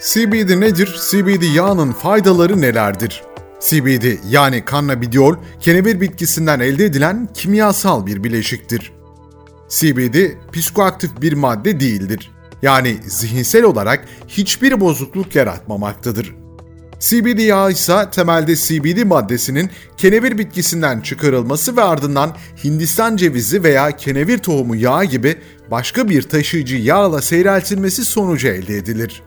CBD nedir? CBD yağının faydaları nelerdir? CBD yani cannabidiol, kenevir bitkisinden elde edilen kimyasal bir bileşiktir. CBD psikoaktif bir madde değildir. Yani zihinsel olarak hiçbir bozukluk yaratmamaktadır. CBD yağı ise temelde CBD maddesinin kenevir bitkisinden çıkarılması ve ardından Hindistan cevizi veya kenevir tohumu yağı gibi başka bir taşıyıcı yağla seyreltilmesi sonucu elde edilir.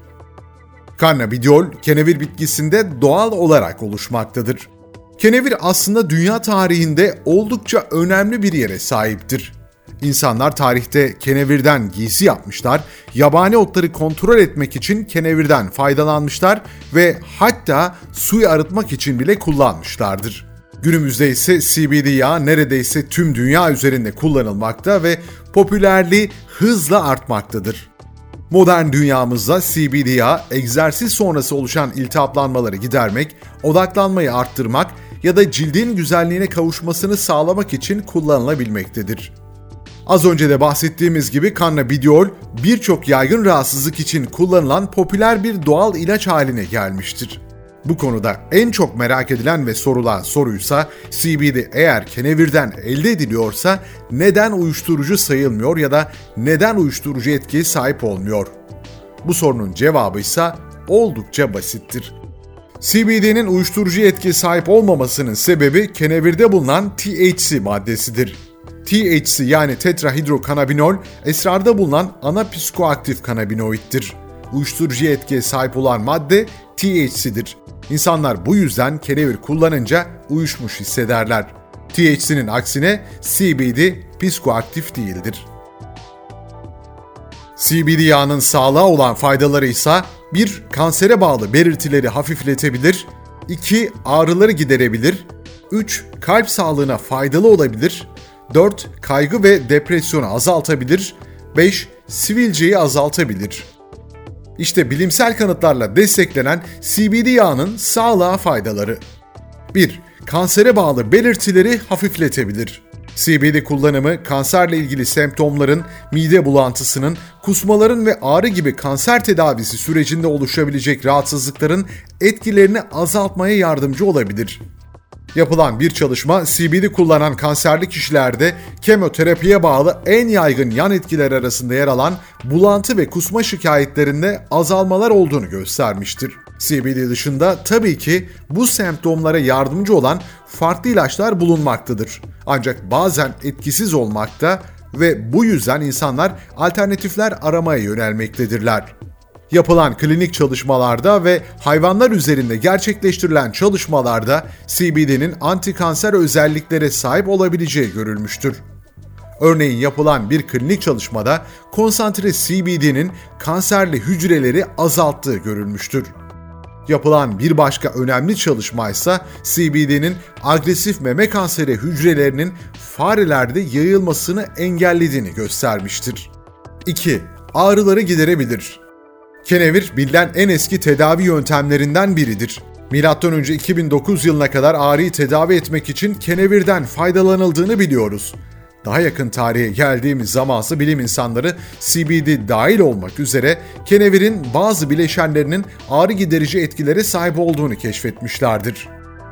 Cannabidiol, kenevir bitkisinde doğal olarak oluşmaktadır. Kenevir aslında dünya tarihinde oldukça önemli bir yere sahiptir. İnsanlar tarihte kenevirden giysi yapmışlar, yabani otları kontrol etmek için kenevirden faydalanmışlar ve hatta suyu arıtmak için bile kullanmışlardır. Günümüzde ise CBD yağı neredeyse tüm dünya üzerinde kullanılmakta ve popülerliği hızla artmaktadır. Modern dünyamızda CBD yağı egzersiz sonrası oluşan iltihaplanmaları gidermek, odaklanmayı arttırmak ya da cildin güzelliğine kavuşmasını sağlamak için kullanılabilmektedir. Az önce de bahsettiğimiz gibi cannabidiol birçok yaygın rahatsızlık için kullanılan popüler bir doğal ilaç haline gelmiştir. Bu konuda en çok merak edilen ve sorulan soruysa CBD eğer kenevirden elde ediliyorsa neden uyuşturucu sayılmıyor ya da neden uyuşturucu etkiye sahip olmuyor? Bu sorunun cevabı ise oldukça basittir. CBD'nin uyuşturucu etkiye sahip olmamasının sebebi kenevirde bulunan THC maddesidir. THC yani tetrahidrokanabinol esrarda bulunan ana psikoaktif kanabinoittir. Uyuşturucu etkiye sahip olan madde THC'dir. İnsanlar bu yüzden kenevir kullanınca uyuşmuş hissederler. THC'nin aksine CBD psikoaktif değildir. CBD yağının sağlığa olan faydaları ise 1. Kansere bağlı belirtileri hafifletebilir, 2. Ağrıları giderebilir, 3. Kalp sağlığına faydalı olabilir, 4. Kaygı ve depresyonu azaltabilir, 5. Sivilceyi azaltabilir. İşte bilimsel kanıtlarla desteklenen CBD yağının sağlığa faydaları. 1. Kansere bağlı belirtileri hafifletebilir. CBD kullanımı kanserle ilgili semptomların, mide bulantısının, kusmaların ve ağrı gibi kanser tedavisi sürecinde oluşabilecek rahatsızlıkların etkilerini azaltmaya yardımcı olabilir. Yapılan bir çalışma CBD kullanan kanserli kişilerde kemoterapiye bağlı en yaygın yan etkiler arasında yer alan bulantı ve kusma şikayetlerinde azalmalar olduğunu göstermiştir. CBD dışında tabii ki bu semptomlara yardımcı olan farklı ilaçlar bulunmaktadır. Ancak bazen etkisiz olmakta ve bu yüzden insanlar alternatifler aramaya yönelmektedirler. Yapılan klinik çalışmalarda ve hayvanlar üzerinde gerçekleştirilen çalışmalarda CBD'nin antikanser özelliklere sahip olabileceği görülmüştür. Örneğin yapılan bir klinik çalışmada konsantre CBD'nin kanserli hücreleri azalttığı görülmüştür. Yapılan bir başka önemli çalışma ise CBD'nin agresif meme kanseri hücrelerinin farelerde yayılmasını engellediğini göstermiştir. 2. Ağrıları giderebilir. Kenevir bilinen en eski tedavi yöntemlerinden biridir. Milattan önce 2009 yılına kadar ağrıyı tedavi etmek için kenevirden faydalanıldığını biliyoruz. Daha yakın tarihe geldiğimiz zamansa bilim insanları CBD dahil olmak üzere kenevirin bazı bileşenlerinin ağrı giderici etkilere sahip olduğunu keşfetmişlerdir.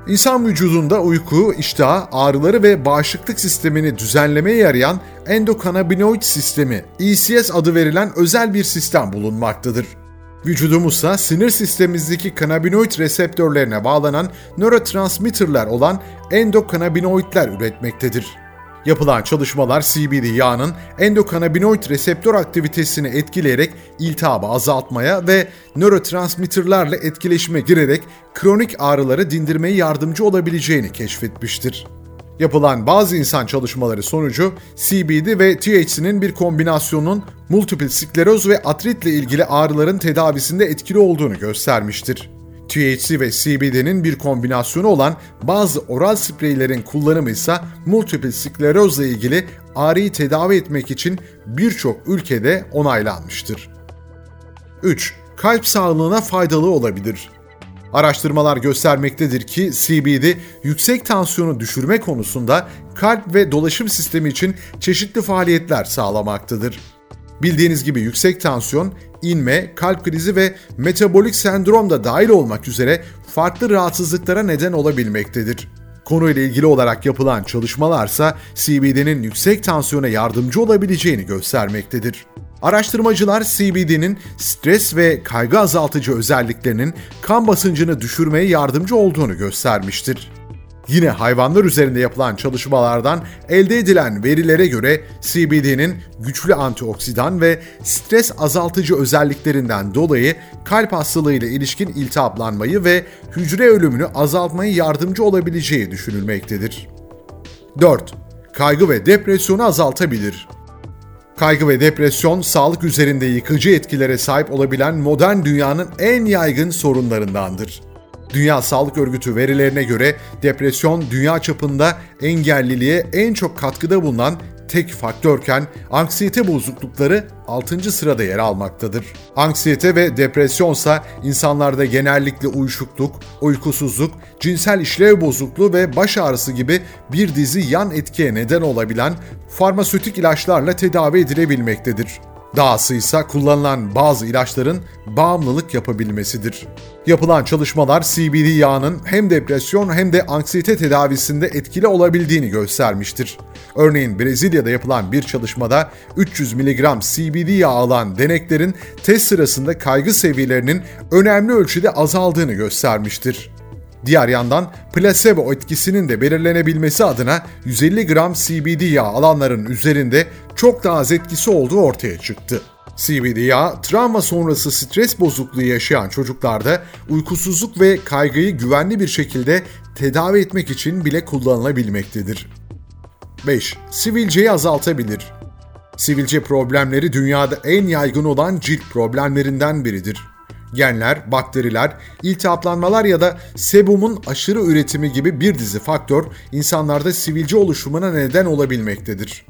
İnsan vücudunda uyku, iştah, ağrıları ve bağışıklık sistemini düzenlemeye yarayan endokanabinoid sistemi, ECS adı verilen özel bir sistem bulunmaktadır. Vücudumuzsa sinir sistemimizdeki kanabinoid reseptörlerine bağlanan nörotransmitterler olan endokanabinoidler üretmektedir. Yapılan çalışmalar CBD yağının endokanabinoid reseptör aktivitesini etkileyerek iltihabı azaltmaya ve nörotransmitterlerle etkileşime girerek kronik ağrıları dindirmeye yardımcı olabileceğini keşfetmiştir. Yapılan bazı insan çalışmaları sonucu CBD ve THC'nin bir kombinasyonun multiple skleroz ve atritle ilgili ağrıların tedavisinde etkili olduğunu göstermiştir. THC ve CBD'nin bir kombinasyonu olan bazı oral spreylerin kullanımı ise multiple sklerozla ilgili ağrıyı tedavi etmek için birçok ülkede onaylanmıştır. 3. Kalp sağlığına faydalı olabilir. Araştırmalar göstermektedir ki CBD yüksek tansiyonu düşürme konusunda kalp ve dolaşım sistemi için çeşitli faaliyetler sağlamaktadır. Bildiğiniz gibi yüksek tansiyon, inme, kalp krizi ve metabolik sendrom da dahil olmak üzere farklı rahatsızlıklara neden olabilmektedir. Konuyla ilgili olarak yapılan çalışmalarsa CBD'nin yüksek tansiyona yardımcı olabileceğini göstermektedir. Araştırmacılar CBD'nin stres ve kaygı azaltıcı özelliklerinin kan basıncını düşürmeye yardımcı olduğunu göstermiştir. Yine hayvanlar üzerinde yapılan çalışmalardan elde edilen verilere göre CBD'nin güçlü antioksidan ve stres azaltıcı özelliklerinden dolayı kalp hastalığı ile ilişkin iltihaplanmayı ve hücre ölümünü azaltmayı yardımcı olabileceği düşünülmektedir. 4. Kaygı ve depresyonu azaltabilir. Kaygı ve depresyon, sağlık üzerinde yıkıcı etkilere sahip olabilen modern dünyanın en yaygın sorunlarındandır. Dünya Sağlık Örgütü verilerine göre depresyon dünya çapında engelliliğe en çok katkıda bulunan tek faktörken anksiyete bozuklukları 6. sırada yer almaktadır. Anksiyete ve depresyonsa insanlarda genellikle uyuşukluk, uykusuzluk, cinsel işlev bozukluğu ve baş ağrısı gibi bir dizi yan etkiye neden olabilen farmasötik ilaçlarla tedavi edilebilmektedir. Dahası ise kullanılan bazı ilaçların bağımlılık yapabilmesidir. Yapılan çalışmalar CBD yağının hem depresyon hem de anksiyete tedavisinde etkili olabildiğini göstermiştir. Örneğin Brezilya'da yapılan bir çalışmada 300 mg CBD yağı alan deneklerin test sırasında kaygı seviyelerinin önemli ölçüde azaldığını göstermiştir. Diğer yandan plasebo etkisinin de belirlenebilmesi adına 150 gram CBD yağı alanların üzerinde çok daha az etkisi olduğu ortaya çıktı. CBD yağı, travma sonrası stres bozukluğu yaşayan çocuklarda uykusuzluk ve kaygıyı güvenli bir şekilde tedavi etmek için bile kullanılabilmektedir. 5. Sivilceyi azaltabilir. Sivilce problemleri dünyada en yaygın olan cilt problemlerinden biridir genler, bakteriler, iltihaplanmalar ya da sebumun aşırı üretimi gibi bir dizi faktör insanlarda sivilce oluşumuna neden olabilmektedir.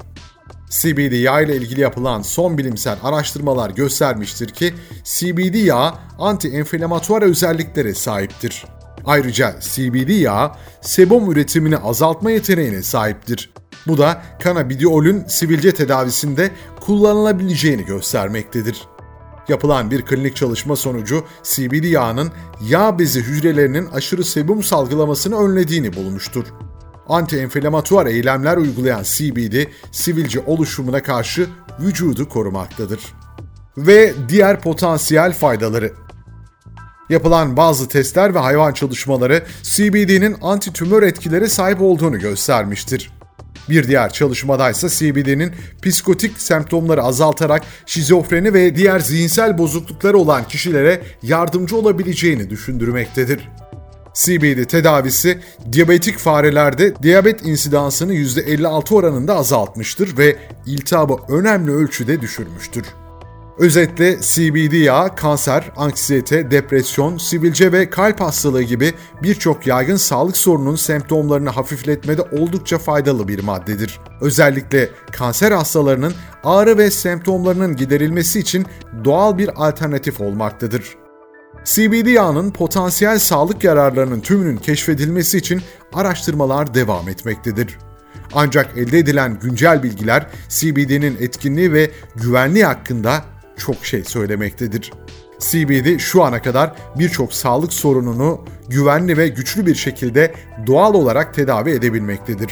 CBD yağı ile ilgili yapılan son bilimsel araştırmalar göstermiştir ki CBD yağı anti-enflamatuar özelliklere sahiptir. Ayrıca CBD yağı sebum üretimini azaltma yeteneğine sahiptir. Bu da kanabidiolün sivilce tedavisinde kullanılabileceğini göstermektedir. Yapılan bir klinik çalışma sonucu CBD yağının yağ bezi hücrelerinin aşırı sebum salgılamasını önlediğini bulmuştur. Anti-enflamatuar eylemler uygulayan CBD, sivilce oluşumuna karşı vücudu korumaktadır. Ve diğer potansiyel faydaları Yapılan bazı testler ve hayvan çalışmaları CBD'nin anti-tümör etkilere sahip olduğunu göstermiştir. Bir diğer çalışmadaysa CBD'nin psikotik semptomları azaltarak şizofreni ve diğer zihinsel bozuklukları olan kişilere yardımcı olabileceğini düşündürmektedir. CBD tedavisi diyabetik farelerde diyabet insidansını %56 oranında azaltmıştır ve iltihabı önemli ölçüde düşürmüştür. Özetle CBD yağı kanser, anksiyete, depresyon, sivilce ve kalp hastalığı gibi birçok yaygın sağlık sorununun semptomlarını hafifletmede oldukça faydalı bir maddedir. Özellikle kanser hastalarının ağrı ve semptomlarının giderilmesi için doğal bir alternatif olmaktadır. CBD yağının potansiyel sağlık yararlarının tümünün keşfedilmesi için araştırmalar devam etmektedir. Ancak elde edilen güncel bilgiler CBD'nin etkinliği ve güvenliği hakkında çok şey söylemektedir. CBD şu ana kadar birçok sağlık sorununu güvenli ve güçlü bir şekilde doğal olarak tedavi edebilmektedir.